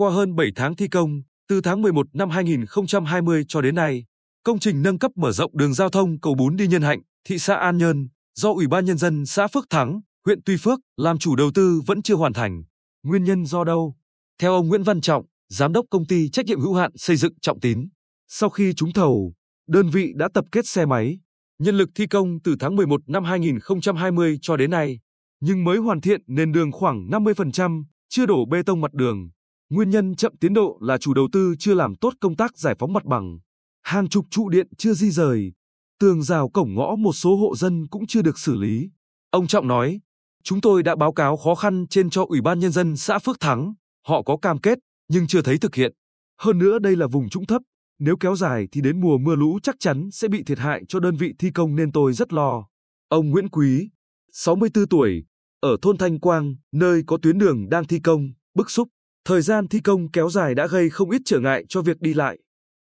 qua hơn 7 tháng thi công, từ tháng 11 năm 2020 cho đến nay, công trình nâng cấp mở rộng đường giao thông cầu Bún đi Nhân Hạnh, thị xã An Nhơn do Ủy ban nhân dân xã Phước Thắng, huyện Tuy Phước làm chủ đầu tư vẫn chưa hoàn thành. Nguyên nhân do đâu? Theo ông Nguyễn Văn Trọng, giám đốc công ty trách nhiệm hữu hạn xây dựng Trọng Tín, sau khi trúng thầu, đơn vị đã tập kết xe máy, nhân lực thi công từ tháng 11 năm 2020 cho đến nay, nhưng mới hoàn thiện nền đường khoảng 50%, chưa đổ bê tông mặt đường. Nguyên nhân chậm tiến độ là chủ đầu tư chưa làm tốt công tác giải phóng mặt bằng. Hàng chục trụ điện chưa di rời, tường rào cổng ngõ một số hộ dân cũng chưa được xử lý. Ông Trọng nói, chúng tôi đã báo cáo khó khăn trên cho Ủy ban Nhân dân xã Phước Thắng, họ có cam kết, nhưng chưa thấy thực hiện. Hơn nữa đây là vùng trũng thấp, nếu kéo dài thì đến mùa mưa lũ chắc chắn sẽ bị thiệt hại cho đơn vị thi công nên tôi rất lo. Ông Nguyễn Quý, 64 tuổi, ở thôn Thanh Quang, nơi có tuyến đường đang thi công, bức xúc. Thời gian thi công kéo dài đã gây không ít trở ngại cho việc đi lại,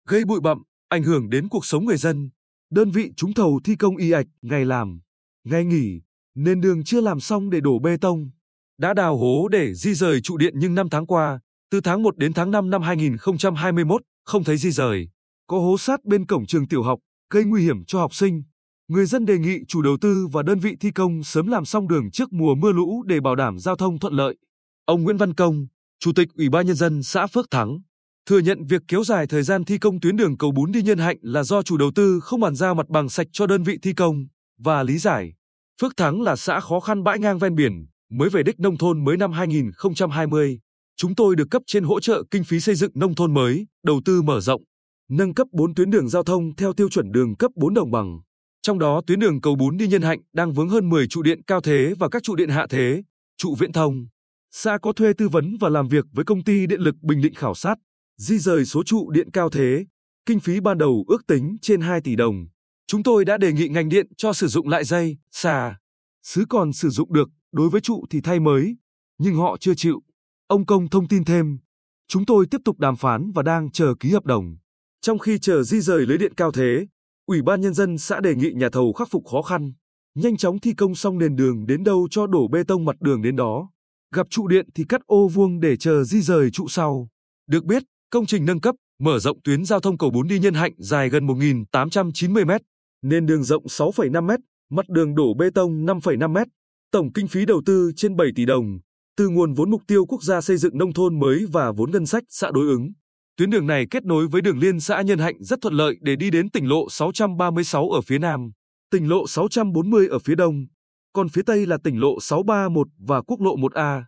gây bụi bặm, ảnh hưởng đến cuộc sống người dân. Đơn vị trúng thầu thi công y ạch, ngày làm, ngày nghỉ, nên đường chưa làm xong để đổ bê tông. Đã đào hố để di rời trụ điện nhưng năm tháng qua, từ tháng 1 đến tháng 5 năm 2021, không thấy di rời. Có hố sát bên cổng trường tiểu học, gây nguy hiểm cho học sinh. Người dân đề nghị chủ đầu tư và đơn vị thi công sớm làm xong đường trước mùa mưa lũ để bảo đảm giao thông thuận lợi. Ông Nguyễn Văn Công, Chủ tịch Ủy ban Nhân dân xã Phước Thắng, thừa nhận việc kéo dài thời gian thi công tuyến đường cầu bún đi Nhân Hạnh là do chủ đầu tư không bàn giao mặt bằng sạch cho đơn vị thi công, và lý giải. Phước Thắng là xã khó khăn bãi ngang ven biển, mới về đích nông thôn mới năm 2020. Chúng tôi được cấp trên hỗ trợ kinh phí xây dựng nông thôn mới, đầu tư mở rộng, nâng cấp 4 tuyến đường giao thông theo tiêu chuẩn đường cấp 4 đồng bằng. Trong đó tuyến đường cầu bún đi Nhân Hạnh đang vướng hơn 10 trụ điện cao thế và các trụ điện hạ thế, trụ viễn thông. Xã có thuê tư vấn và làm việc với công ty điện lực Bình Định khảo sát, di rời số trụ điện cao thế, kinh phí ban đầu ước tính trên 2 tỷ đồng. Chúng tôi đã đề nghị ngành điện cho sử dụng lại dây, xà. xứ còn sử dụng được, đối với trụ thì thay mới, nhưng họ chưa chịu. Ông Công thông tin thêm, chúng tôi tiếp tục đàm phán và đang chờ ký hợp đồng. Trong khi chờ di rời lưới điện cao thế, Ủy ban Nhân dân xã đề nghị nhà thầu khắc phục khó khăn, nhanh chóng thi công xong nền đường đến đâu cho đổ bê tông mặt đường đến đó. Gặp trụ điện thì cắt ô vuông để chờ di rời trụ sau. Được biết, công trình nâng cấp, mở rộng tuyến giao thông cầu Bốn đi Nhân Hạnh dài gần 1.890 m, nên đường rộng 6,5 m, mặt đường đổ bê tông 5,5 m. Tổng kinh phí đầu tư trên 7 tỷ đồng, từ nguồn vốn mục tiêu quốc gia xây dựng nông thôn mới và vốn ngân sách xã đối ứng. Tuyến đường này kết nối với đường liên xã Nhân Hạnh rất thuận lợi để đi đến tỉnh lộ 636 ở phía nam, tỉnh lộ 640 ở phía đông, còn phía tây là tỉnh lộ 631 và quốc lộ 1A.